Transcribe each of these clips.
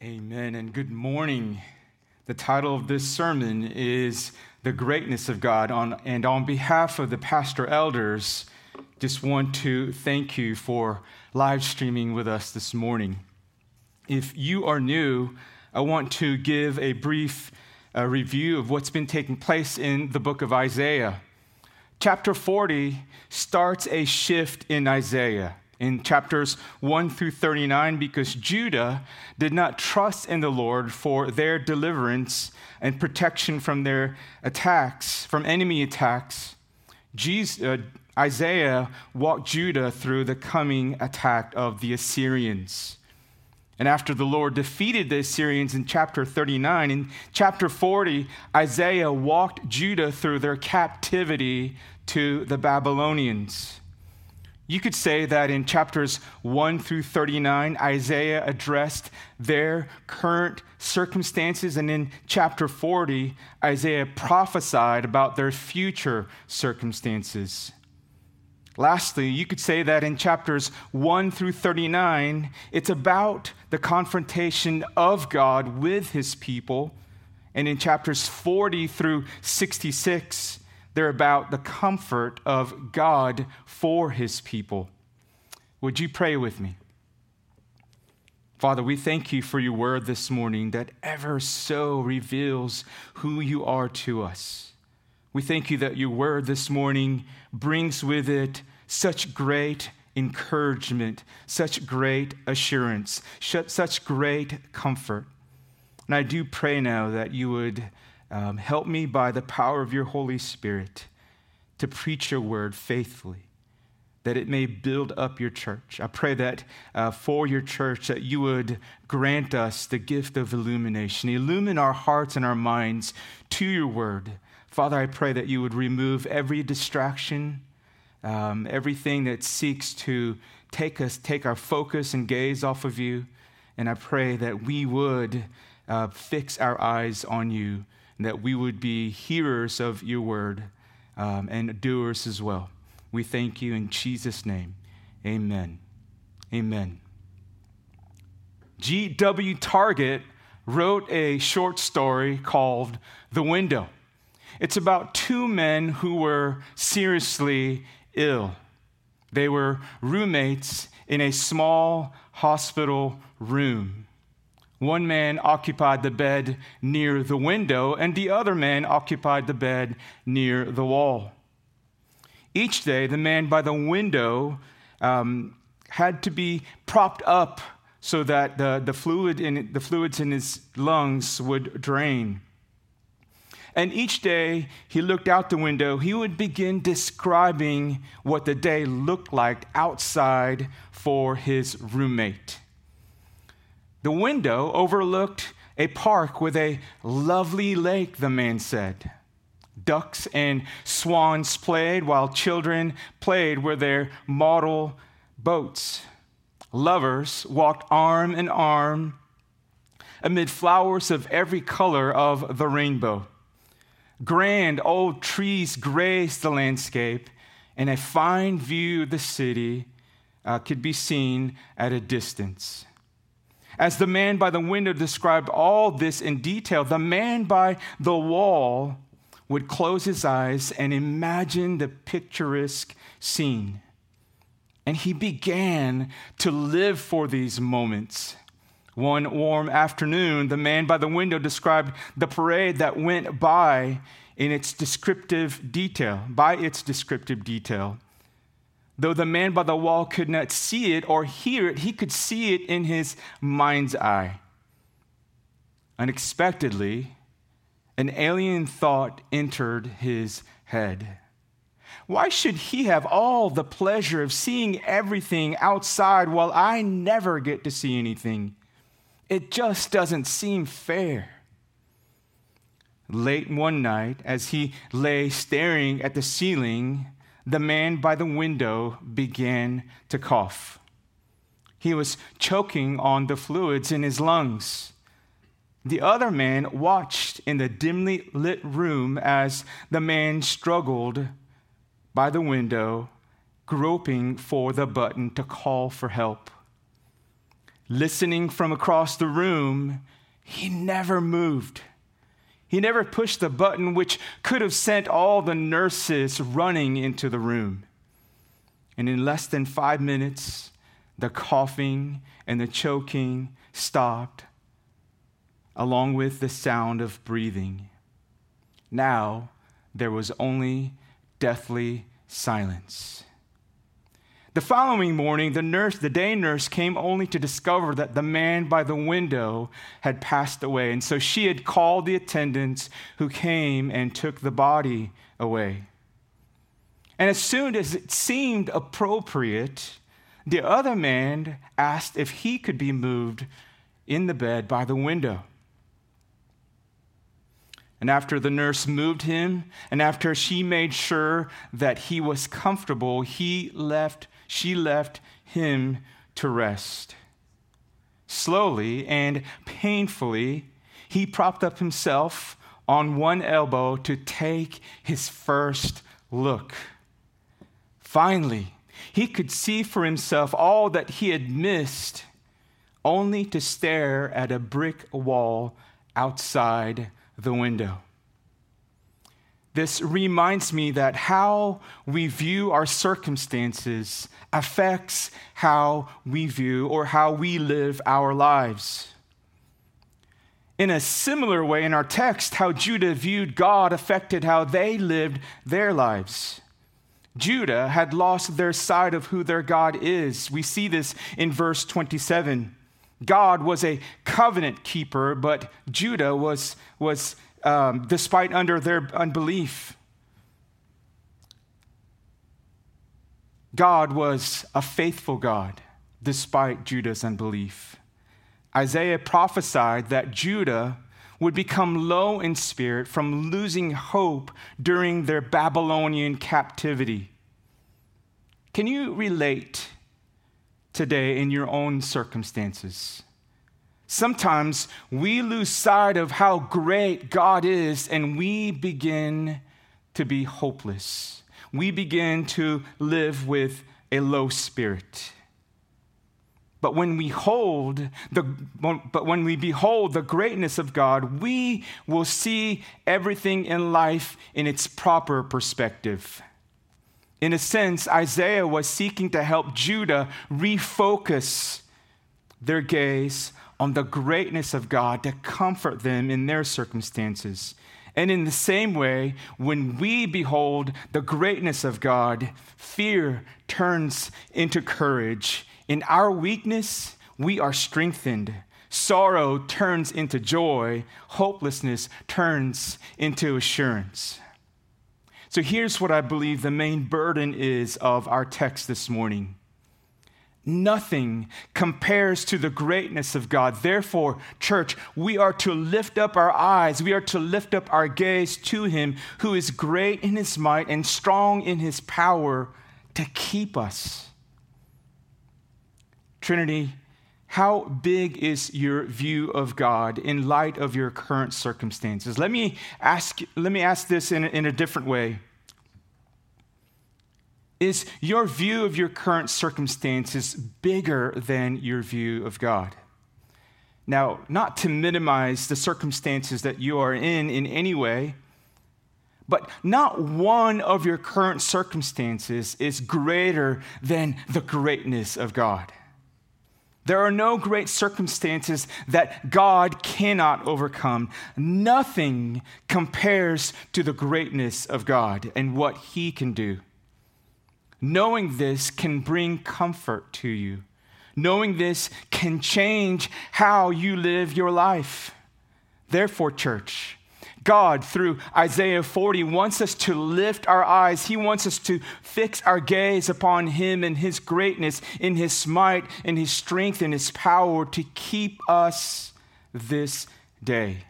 Amen and good morning. The title of this sermon is The Greatness of God. On, and on behalf of the pastor elders, just want to thank you for live streaming with us this morning. If you are new, I want to give a brief uh, review of what's been taking place in the book of Isaiah. Chapter 40 starts a shift in Isaiah in chapters 1 through 39 because Judah did not trust in the Lord for their deliverance and protection from their attacks, from enemy attacks. Jesus, uh, Isaiah walked Judah through the coming attack of the Assyrians. And after the Lord defeated the Assyrians in chapter 39, in chapter 40, Isaiah walked Judah through their captivity to the Babylonians. You could say that in chapters 1 through 39, Isaiah addressed their current circumstances, and in chapter 40, Isaiah prophesied about their future circumstances. Lastly, you could say that in chapters 1 through 39, it's about the confrontation of God with his people. And in chapters 40 through 66, they're about the comfort of God for his people. Would you pray with me? Father, we thank you for your word this morning that ever so reveals who you are to us. We thank you that your word this morning brings with it such great encouragement, such great assurance, such great comfort. And I do pray now that you would um, help me by the power of your Holy Spirit to preach your word faithfully, that it may build up your church. I pray that uh, for your church, that you would grant us the gift of illumination, illumine our hearts and our minds to your word. Father, I pray that you would remove every distraction, um, everything that seeks to take us, take our focus and gaze off of you. And I pray that we would uh, fix our eyes on you that we would be hearers of your word um, and doers as well. We thank you in Jesus' name. Amen. Amen. G.W. Target wrote a short story called The Window. It's about two men who were seriously ill. They were roommates in a small hospital room. One man occupied the bed near the window, and the other man occupied the bed near the wall. Each day, the man by the window um, had to be propped up so that the, the, fluid in, the fluids in his lungs would drain. And each day he looked out the window, he would begin describing what the day looked like outside for his roommate. The window overlooked a park with a lovely lake, the man said. Ducks and swans played while children played with their model boats. Lovers walked arm in arm amid flowers of every color of the rainbow. Grand old trees graced the landscape, and a fine view of the city uh, could be seen at a distance. As the man by the window described all this in detail, the man by the wall would close his eyes and imagine the picturesque scene. And he began to live for these moments. One warm afternoon, the man by the window described the parade that went by in its descriptive detail, by its descriptive detail. Though the man by the wall could not see it or hear it, he could see it in his mind's eye. Unexpectedly, an alien thought entered his head. Why should he have all the pleasure of seeing everything outside while I never get to see anything? It just doesn't seem fair. Late one night, as he lay staring at the ceiling, the man by the window began to cough. He was choking on the fluids in his lungs. The other man watched in the dimly lit room as the man struggled by the window, groping for the button to call for help. listening from across the room, he never moved. He never pushed the button which could have sent all the nurses running into the room. And in less than five minutes, the coughing and the choking stopped, along with the sound of breathing. Now there was only deathly silence. The following morning, the nurse, the day nurse, came only to discover that the man by the window had passed away. And so she had called the attendants who came and took the body away. And as soon as it seemed appropriate, the other man asked if he could be moved in the bed by the window. And after the nurse moved him, and after she made sure that he was comfortable, he left she left him to rest. Slowly and painfully, he propped up himself on one elbow to take his first look. Finally, he could see for himself all that he had missed, only to stare at a brick wall outside the window. This reminds me that how we view our circumstances affects how we view or how we live our lives. In a similar way, in our text, how Judah viewed God affected how they lived their lives. Judah had lost their sight of who their God is. We see this in verse 27. God was a covenant keeper, but Judah was, was um, despite under their unbelief. God was a faithful God despite Judah's unbelief. Isaiah prophesied that Judah would become low in spirit from losing hope during their Babylonian captivity. Can you relate today in your own circumstances? Sometimes we lose sight of how great God is and we begin to be hopeless. We begin to live with a low spirit. But when we hold the but when we behold the greatness of God, we will see everything in life in its proper perspective. In a sense, Isaiah was seeking to help Judah refocus their gaze on the greatness of God to comfort them in their circumstances. And in the same way, when we behold the greatness of God, fear turns into courage. In our weakness, we are strengthened. Sorrow turns into joy. Hopelessness turns into assurance. So here's what I believe the main burden is of our text this morning Nothing compares to the greatness of God. Therefore, church, we are to lift up our eyes, we are to lift up our gaze to Him who is great in His might and strong in His power to keep us. Trinity, how big is your view of God in light of your current circumstances? Let me ask, let me ask this in in a different way. Is your view of your current circumstances bigger than your view of God? Now, not to minimize the circumstances that you are in in any way, but not one of your current circumstances is greater than the greatness of God. There are no great circumstances that God cannot overcome. Nothing compares to the greatness of God and what He can do. Knowing this can bring comfort to you. Knowing this can change how you live your life. Therefore, church, God, through Isaiah 40, wants us to lift our eyes. He wants us to fix our gaze upon Him and His greatness, in His might, in His strength, in His power to keep us this day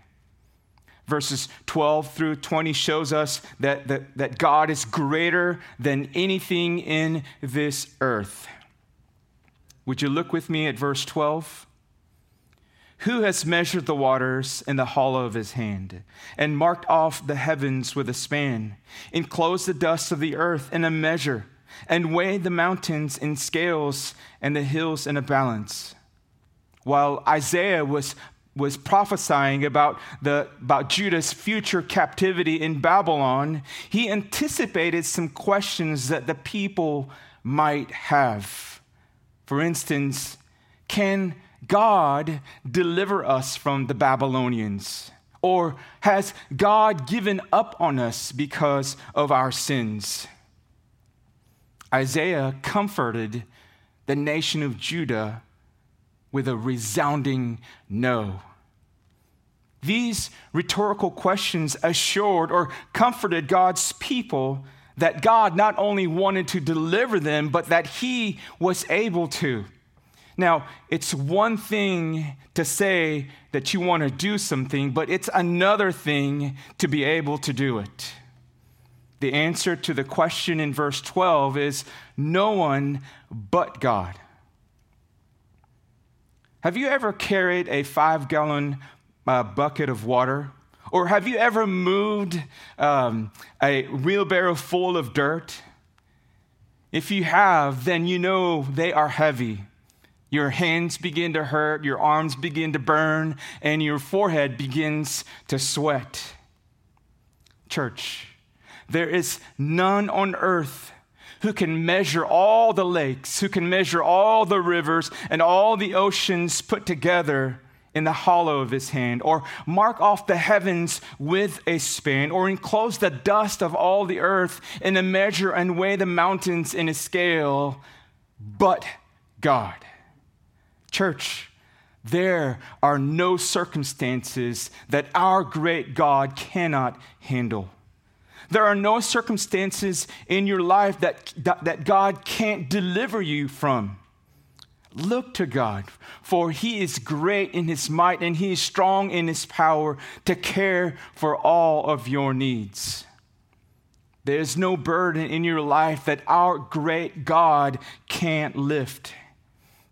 verses 12 through 20 shows us that, that, that God is greater than anything in this earth. Would you look with me at verse 12? Who has measured the waters in the hollow of his hand, and marked off the heavens with a span, enclosed the dust of the earth in a measure, and weighed the mountains in scales and the hills in a balance? while Isaiah was, was prophesying about, the, about Judah's future captivity in Babylon, he anticipated some questions that the people might have. For instance, can God deliver us from the Babylonians? Or has God given up on us because of our sins? Isaiah comforted the nation of Judah with a resounding no. These rhetorical questions assured or comforted God's people that God not only wanted to deliver them, but that He was able to. Now, it's one thing to say that you want to do something, but it's another thing to be able to do it. The answer to the question in verse 12 is no one but God. Have you ever carried a five gallon uh, bucket of water? Or have you ever moved um, a wheelbarrow full of dirt? If you have, then you know they are heavy. Your hands begin to hurt, your arms begin to burn, and your forehead begins to sweat. Church, there is none on earth who can measure all the lakes, who can measure all the rivers and all the oceans put together in the hollow of his hand, or mark off the heavens with a span, or enclose the dust of all the earth in a measure and weigh the mountains in a scale, but God. Church, there are no circumstances that our great God cannot handle. There are no circumstances in your life that, that, that, God can't deliver you from. Look to God, for He is great in His might and He is strong in His power to care for all of your needs. There is no burden in your life that our great God can't lift.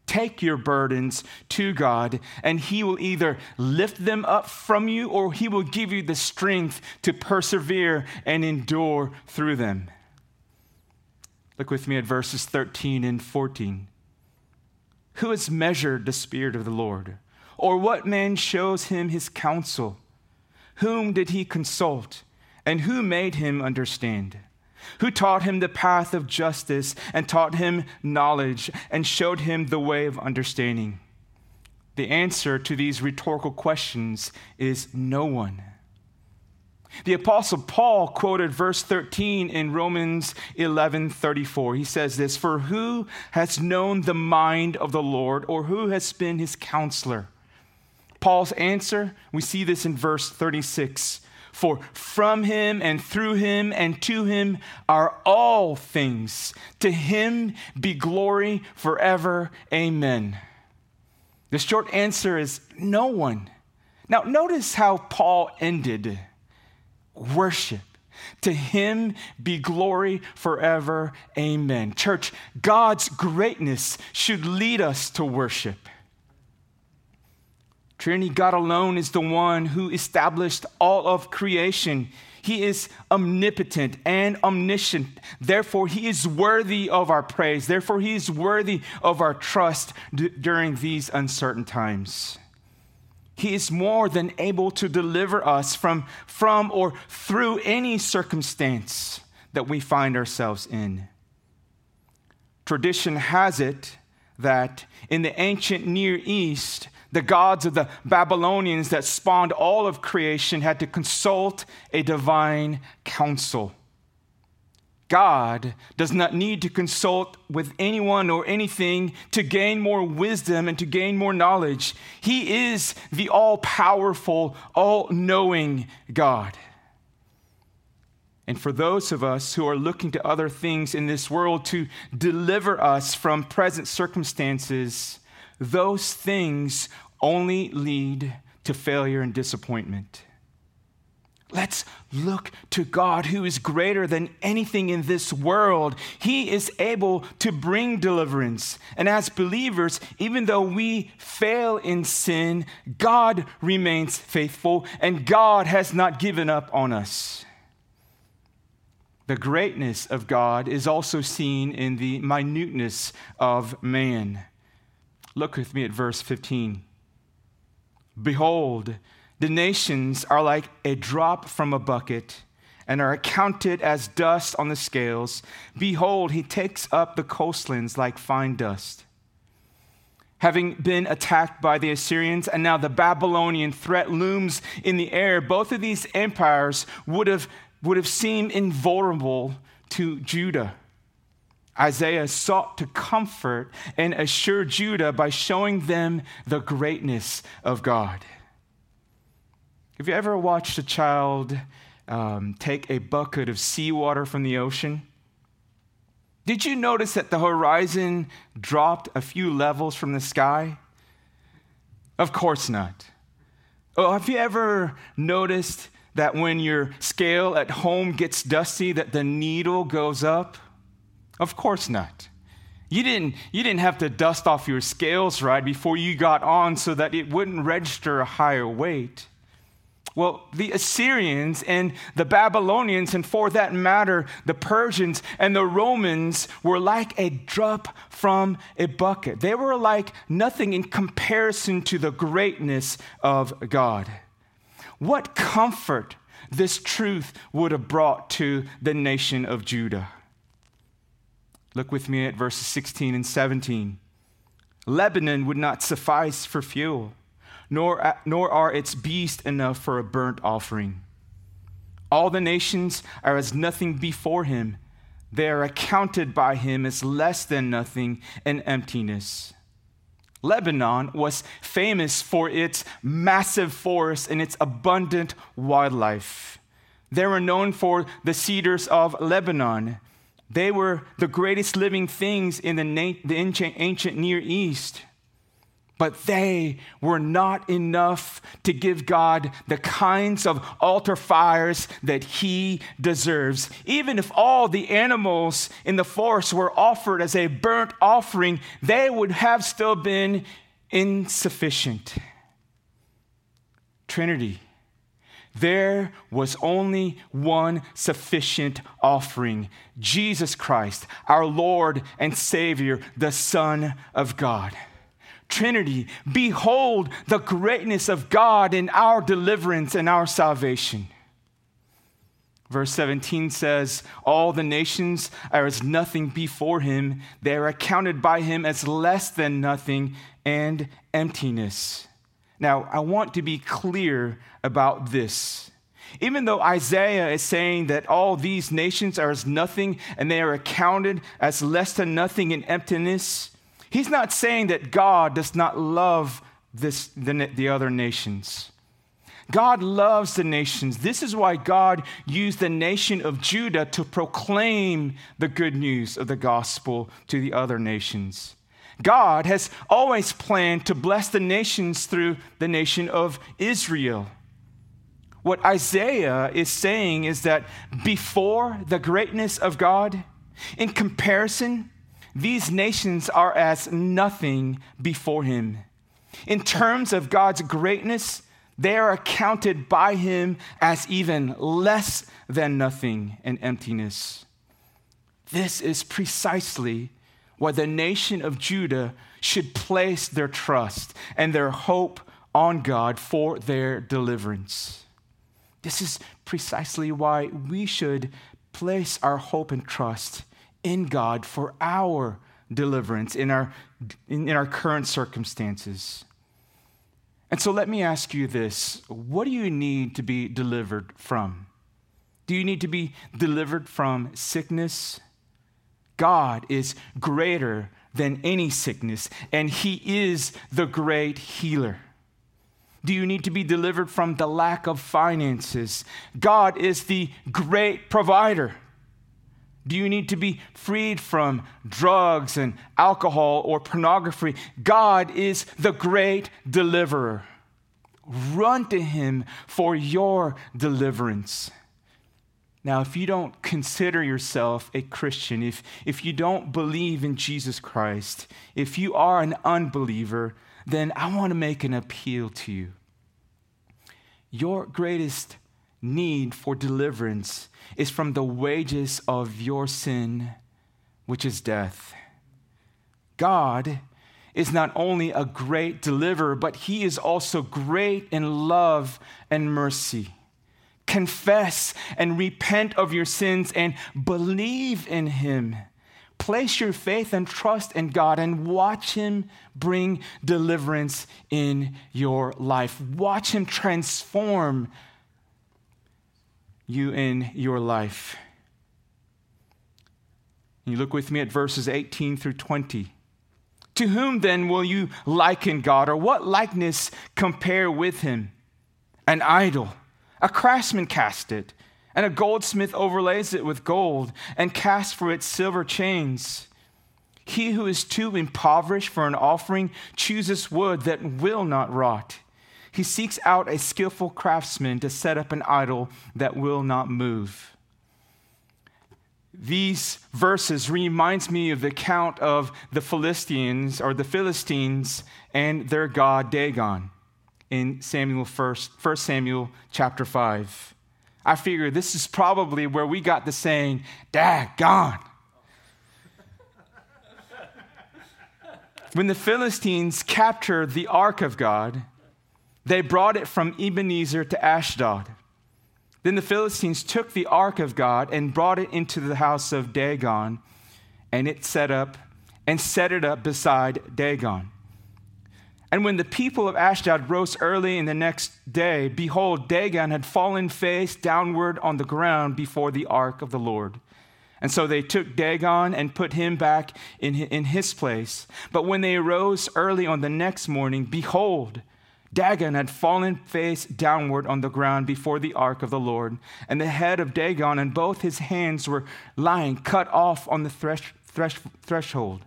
Take your burdens to God, and He will either lift them up from you or He will give you the strength to persevere and endure through them. Look with me at verses 13 and 14. Who has measured the Spirit of the Lord? Or what man shows him his counsel? Whom did he consult? And who made him understand? who taught him the path of justice and taught him knowledge and showed him the way of understanding? The answer to these rhetorical questions is no one. The apostle Paul quoted verse 13 in Romans 11:34. He says this, "For who has known the mind of the Lord or who has been his counselor?" Paul's answer, we see this in verse 36. For from him and through him and to him are all things. To him be glory forever. Amen. The short answer is no one. Now, notice how Paul ended worship. To him be glory forever. Amen. Church, God's greatness should lead us to worship. Trinity, God alone is the one who established all of creation. He is omnipotent and omniscient. Therefore, He is worthy of our praise. Therefore, He is worthy of our trust d- during these uncertain times. He is more than able to deliver us from, from or through any circumstance that we find ourselves in. Tradition has it that in the ancient Near East, the gods of the Babylonians that spawned all of creation had to consult a divine council. God does not need to consult with anyone or anything to gain more wisdom and to gain more knowledge. He is the all powerful, all knowing God. And for those of us who are looking to other things in this world to deliver us from present circumstances, those things only lead to failure and disappointment. Let's look to God who is greater than anything in this world. He is able to bring deliverance. And as believers, even though we fail in sin, God remains faithful and God has not given up on us. The greatness of God is also seen in the minuteness of man. Look with me at verse 15. Behold, the nations are like a drop from a bucket and are accounted as dust on the scales. Behold, he takes up the coastlands like fine dust. Having been attacked by the Assyrians, and now the Babylonian threat looms in the air, both of these empires would have, would have seemed invulnerable to Judah. Isaiah sought to comfort and assure Judah by showing them the greatness of God. Have you ever watched a child um, take a bucket of seawater from the ocean? Did you notice that the horizon dropped a few levels from the sky? Of course not. Oh, have you ever noticed that when your scale at home gets dusty that the needle goes up? Of course not. You didn't, you didn't have to dust off your scales right before you got on so that it wouldn't register a higher weight. Well, the Assyrians and the Babylonians, and for that matter, the Persians and the Romans, were like a drop from a bucket. They were like nothing in comparison to the greatness of God. What comfort this truth would have brought to the nation of Judah. Look with me at verses 16 and 17. Lebanon would not suffice for fuel nor, nor are its beasts enough for a burnt offering. All the nations are as nothing before him. They are accounted by him as less than nothing and emptiness. Lebanon was famous for its massive forests and its abundant wildlife. They were known for the cedars of Lebanon. They were the greatest living things in the, na- the ancient, ancient Near East. But they were not enough to give God the kinds of altar fires that he deserves. Even if all the animals in the forest were offered as a burnt offering, they would have still been insufficient. Trinity. There was only one sufficient offering Jesus Christ, our Lord and Savior, the Son of God. Trinity, behold the greatness of God in our deliverance and our salvation. Verse 17 says, All the nations are as nothing before him. They are accounted by him as less than nothing and emptiness. Now, I want to be clear about this. Even though Isaiah is saying that all these nations are as nothing and they are accounted as less than nothing in emptiness, He's not saying that God does not love this, the, the other nations. God loves the nations. This is why God used the nation of Judah to proclaim the good news of the gospel to the other nations. God has always planned to bless the nations through the nation of Israel. What Isaiah is saying is that before the greatness of God, in comparison, these nations are as nothing before him. In terms of God's greatness, they are accounted by him as even less than nothing and emptiness. This is precisely why the nation of Judah should place their trust and their hope on God for their deliverance. This is precisely why we should place our hope and trust in God for our deliverance in our, in, in our current circumstances. And so let me ask you this what do you need to be delivered from? Do you need to be delivered from sickness? God is greater than any sickness, and He is the great healer. Do you need to be delivered from the lack of finances? God is the great provider. Do you need to be freed from drugs and alcohol or pornography? God is the great deliverer. Run to him for your deliverance. Now, if you don't consider yourself a Christian, if, if you don't believe in Jesus Christ, if you are an unbeliever, then I want to make an appeal to you. Your greatest need for deliverance is from the wages of your sin, which is death. God is not only a great deliverer, but he is also great in love and mercy. Confess and repent of your sins and believe in him. Place your faith and trust in God and watch him bring deliverance in your life. Watch him transform you in your life. You look with me at verses 18 through 20. To whom then will you liken God, or what likeness compare with him? An idol. A craftsman cast it, and a goldsmith overlays it with gold, and casts for it silver chains. He who is too impoverished for an offering chooses wood that will not rot. He seeks out a skillful craftsman to set up an idol that will not move. These verses reminds me of the account of the Philistines or the Philistines and their god Dagon in Samuel first, 1 Samuel chapter 5. I figure this is probably where we got the saying, Dagon. when the Philistines captured the ark of God, they brought it from Ebenezer to Ashdod. Then the Philistines took the ark of God and brought it into the house of Dagon, and it set up and set it up beside Dagon. And when the people of Ashdod rose early in the next day, behold, Dagon had fallen face downward on the ground before the ark of the Lord. And so they took Dagon and put him back in, his place. But when they arose early on the next morning, behold, Dagon had fallen face downward on the ground before the ark of the Lord, and the head of Dagon and both his hands were lying cut off on the thresh, thresh, threshold.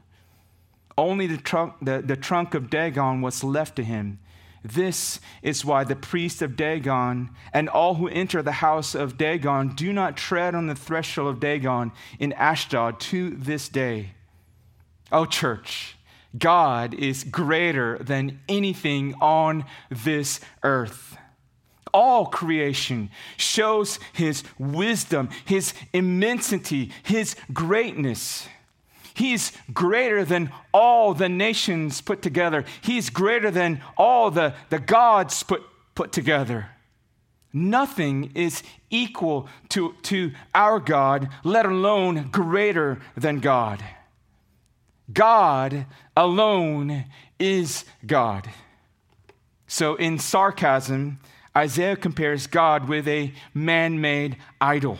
Only the trunk, the, the trunk of Dagon was left to him. This is why the priests of Dagon and all who enter the house of Dagon do not tread on the threshold of Dagon in Ashdod to this day. O church. God is greater than anything on this earth. All creation shows his wisdom, his immensity, his greatness. He's greater than all the nations put together. He's greater than all the, the gods put, put together. Nothing is equal to, to our God, let alone greater than God. God alone is God. So, in sarcasm, Isaiah compares God with a man made idol.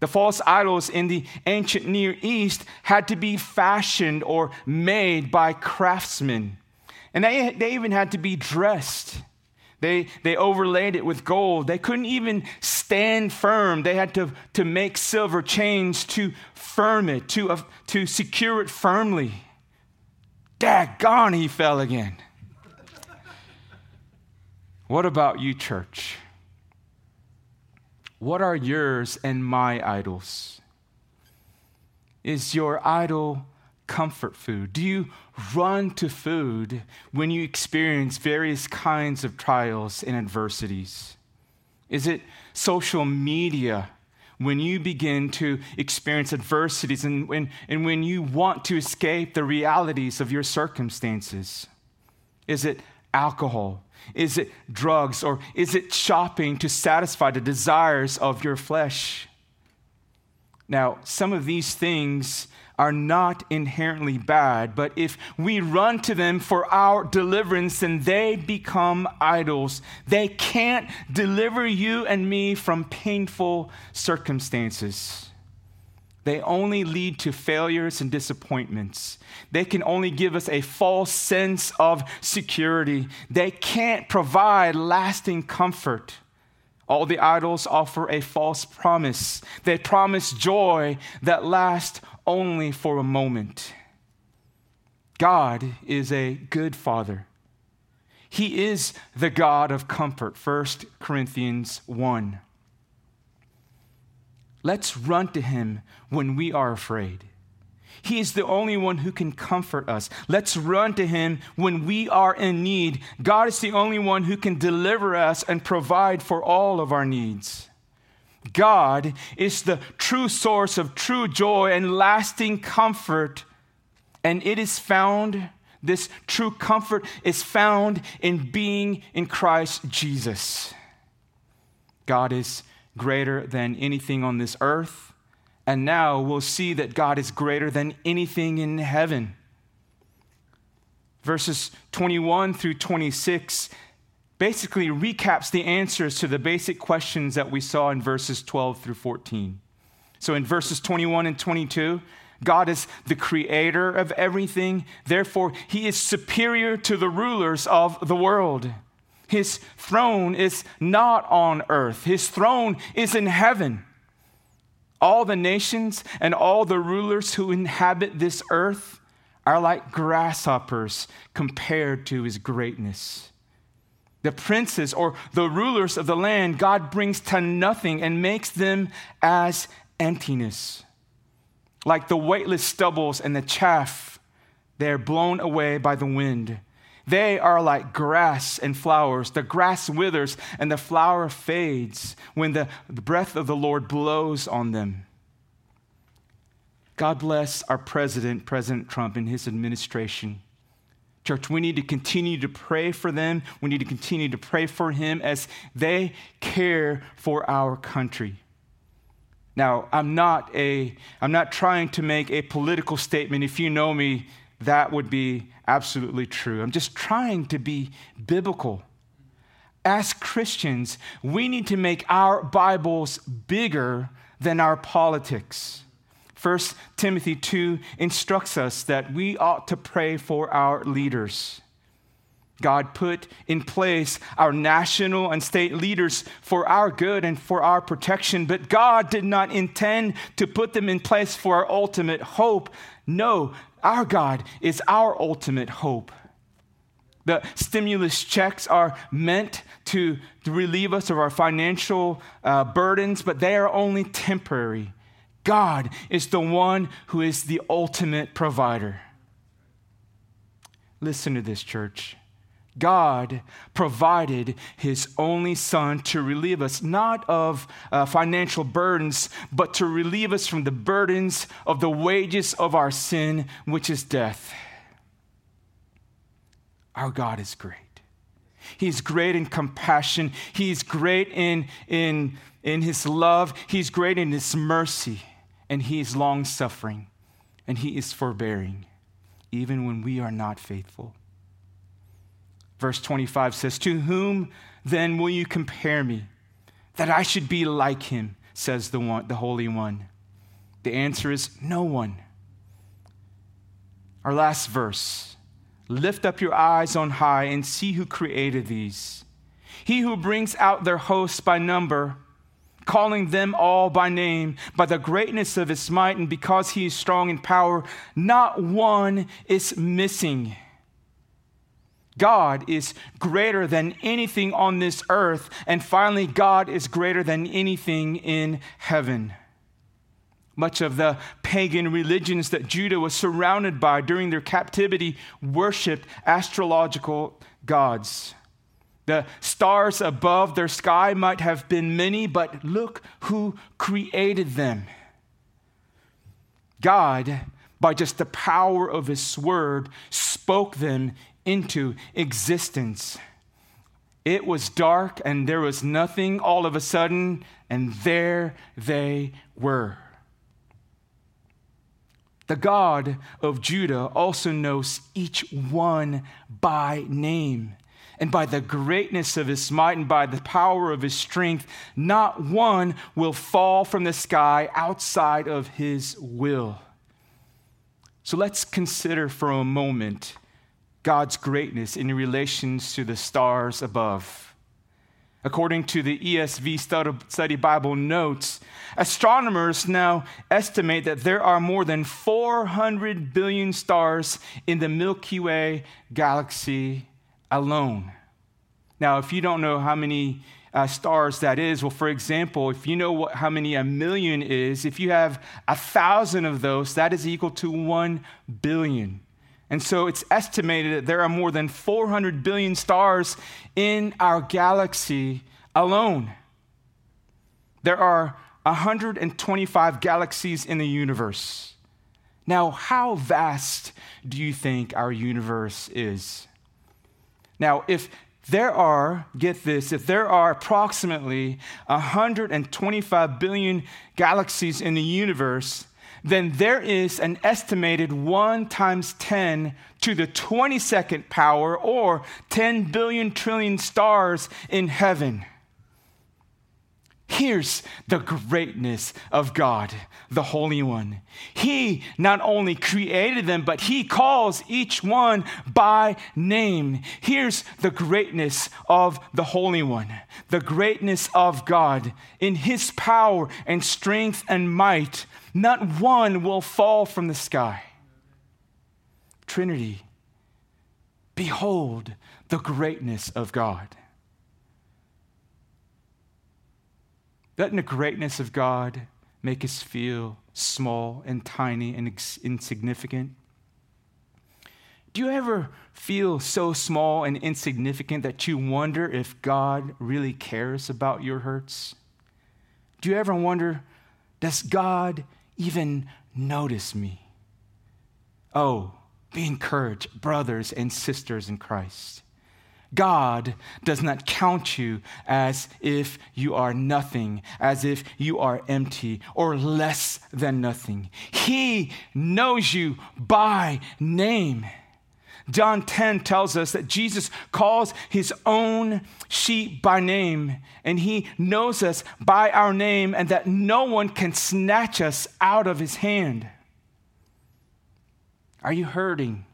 The false idols in the ancient Near East had to be fashioned or made by craftsmen. And they, they even had to be dressed. They, they overlaid it with gold. They couldn't even stand firm. They had to, to make silver chains to firm it, to, uh, to secure it firmly. Daggone, he fell again. what about you, church? What are yours and my idols? Is your idol comfort food? Do you run to food when you experience various kinds of trials and adversities? Is it social media when you begin to experience adversities and when, and when you want to escape the realities of your circumstances? Is it alcohol? Is it drugs? Or is it shopping to satisfy the desires of your flesh? Now, some of these things are not inherently bad, but if we run to them for our deliverance, then they become idols. They can't deliver you and me from painful circumstances. They only lead to failures and disappointments. They can only give us a false sense of security. They can't provide lasting comfort. All the idols offer a false promise. They promise joy that lasts only for a moment. God is a good father. He is the God of comfort. 1 Corinthians 1. Let's run to him when we are afraid. He is the only one who can comfort us. Let's run to him when we are in need. God is the only one who can deliver us and provide for all of our needs. God is the true source of true joy and lasting comfort, and it is found This true comfort is found in being in Christ Jesus. God is greater than anything on this earth. And now we'll see that God is greater than anything in heaven. Verses 21 through 26 basically recaps the answers to the basic questions that we saw in verses 12 through 14. So in verses 21 and 22, God is the creator of everything. Therefore, he is superior to the rulers of the world. His throne is not on earth, his throne is in heaven. All the nations and all the rulers who inhabit this earth are like grasshoppers compared to his greatness. The princes or the rulers of the land, God brings to nothing and makes them as emptiness. Like the weightless stubbles and the chaff, they are blown away by the wind. They are like grass and flowers. The grass withers and the flower fades when the breath of the Lord blows on them. God bless our president, President Trump, and his administration. Church, we need to continue to pray for them. We need to continue to pray for him as they care for our country. Now, I'm not a I'm not trying to make a political statement. If you know me, that would be absolutely true. I'm just trying to be biblical. As Christians, we need to make our Bibles bigger than our politics. 1 Timothy 2 instructs us that we ought to pray for our leaders. God put in place our national and state leaders for our good and for our protection, but God did not intend to put them in place for our ultimate hope. No, our God is our ultimate hope. The stimulus checks are meant to, relieve us of our financial uh, burdens, but they are only temporary. God is the one who is the ultimate provider. Listen to this, church. God provided his only son to relieve us not of uh, financial burdens, but to relieve us from the burdens of the wages of our sin, which is death. Our God is great. He's great in compassion. He's great in, in, in his love. He's great in his mercy. And he is long suffering. And he is forbearing, even when we are not faithful. Verse 25 says, To whom then will you compare me, that I should be like him, says the, one, the Holy One? The answer is no one. Our last verse Lift up your eyes on high and see who created these. He who brings out their hosts by number, calling them all by name, by the greatness of his might, and because he is strong in power, not one is missing. God is greater than anything on this earth. And finally, God is greater than anything in heaven. Much of the pagan religions that Judah was surrounded by during their captivity worshiped astrological gods. The stars above their sky might have been many, but look who created them. God, by just the power of His word, spoke them into existence. It was dark and there was nothing all of a sudden, and there they were. The God of Judah also knows each one by name. And by the greatness of his might and by the power of his strength, not one will fall from the sky outside of his will. So let's consider for a moment God's greatness in relations to the stars above. According to the ESV Study Bible notes, astronomers now estimate that there are more than 400 billion stars in the Milky Way galaxy alone. Now, if you don't know how many uh, stars that is, well, for example, if you know what, how many a million is, if you have a thousand of those, that is equal to one billion. And so it's estimated that there are more than 400 billion stars in our galaxy alone. There are 125 galaxies in the universe. Now, how vast do you think our universe is? Now, if there are, get this, if there are approximately 125 billion galaxies in the universe, then there is an estimated 1 times 10 to the 22nd power or 10 billion trillion stars in heaven. Here's the greatness of God, the Holy One. He not only created them, but He calls each one by name. Here's the greatness of the Holy One, the greatness of God. In His power and strength and might, not one will fall from the sky. Trinity, behold the greatness of God. Doesn't the greatness of God make us feel small and tiny and insignificant? Do you ever feel so small and insignificant that you wonder if God really cares about your hurts? Do you ever wonder, does God even notice me? Oh, be encouraged, brothers and sisters in Christ. God does not count you as if you are nothing, as if you are empty or less than nothing. He knows you by name. John 10 tells us that Jesus calls his own sheep by name, and he knows us by our name, and that no one can snatch us out of his hand. Are you hurting?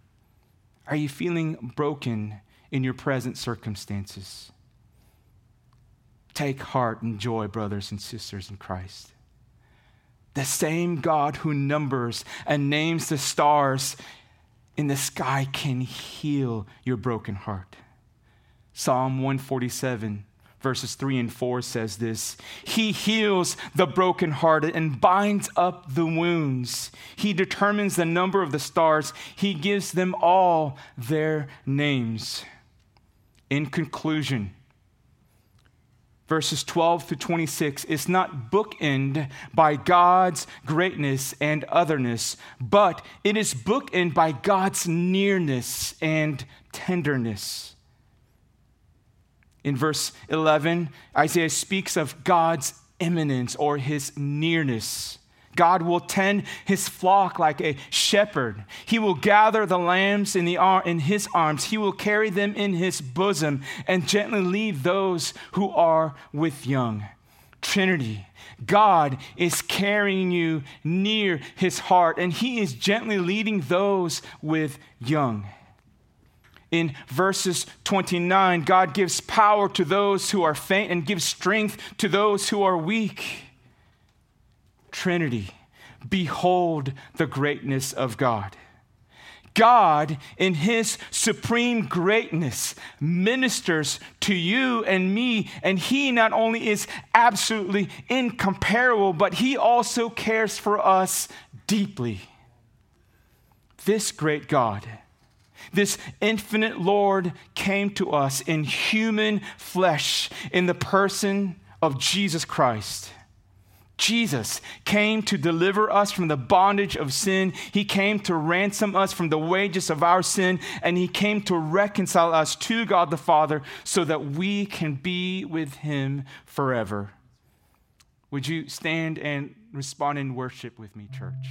Are you feeling broken? In your present circumstances. Take heart and joy, brothers and sisters in Christ. The same God who numbers and names the stars in the sky can heal your broken heart. Psalm 147 verses 3 and 4 says this He heals the brokenhearted and binds up the wounds. He determines the number of the stars, He gives them all their names. In conclusion, verses 12 to 26 is not bookend by God's greatness and otherness, but it is bookend by God's nearness and tenderness. In verse 11, Isaiah speaks of God's immanence or his nearness. God will tend his flock like a shepherd. He will gather the lambs in, the ar- in his arms. He will carry them in his bosom and gently lead those who are with young. Trinity, God is carrying you near his heart, and he is gently leading those with young. In verses 29, God gives power to those who are faint and gives strength to those who are weak. Trinity, behold the greatness of God. God, in his supreme greatness, ministers to you and me, and he not only is absolutely incomparable, but he also cares for us deeply. This great God, this infinite Lord, came to us in human flesh in the person of Jesus Christ. Jesus came to deliver us from the bondage of sin. He came to ransom us from the wages of our sin, and He came to reconcile us to God the Father so that we can be with Him forever. Would you stand and respond in worship with me, church?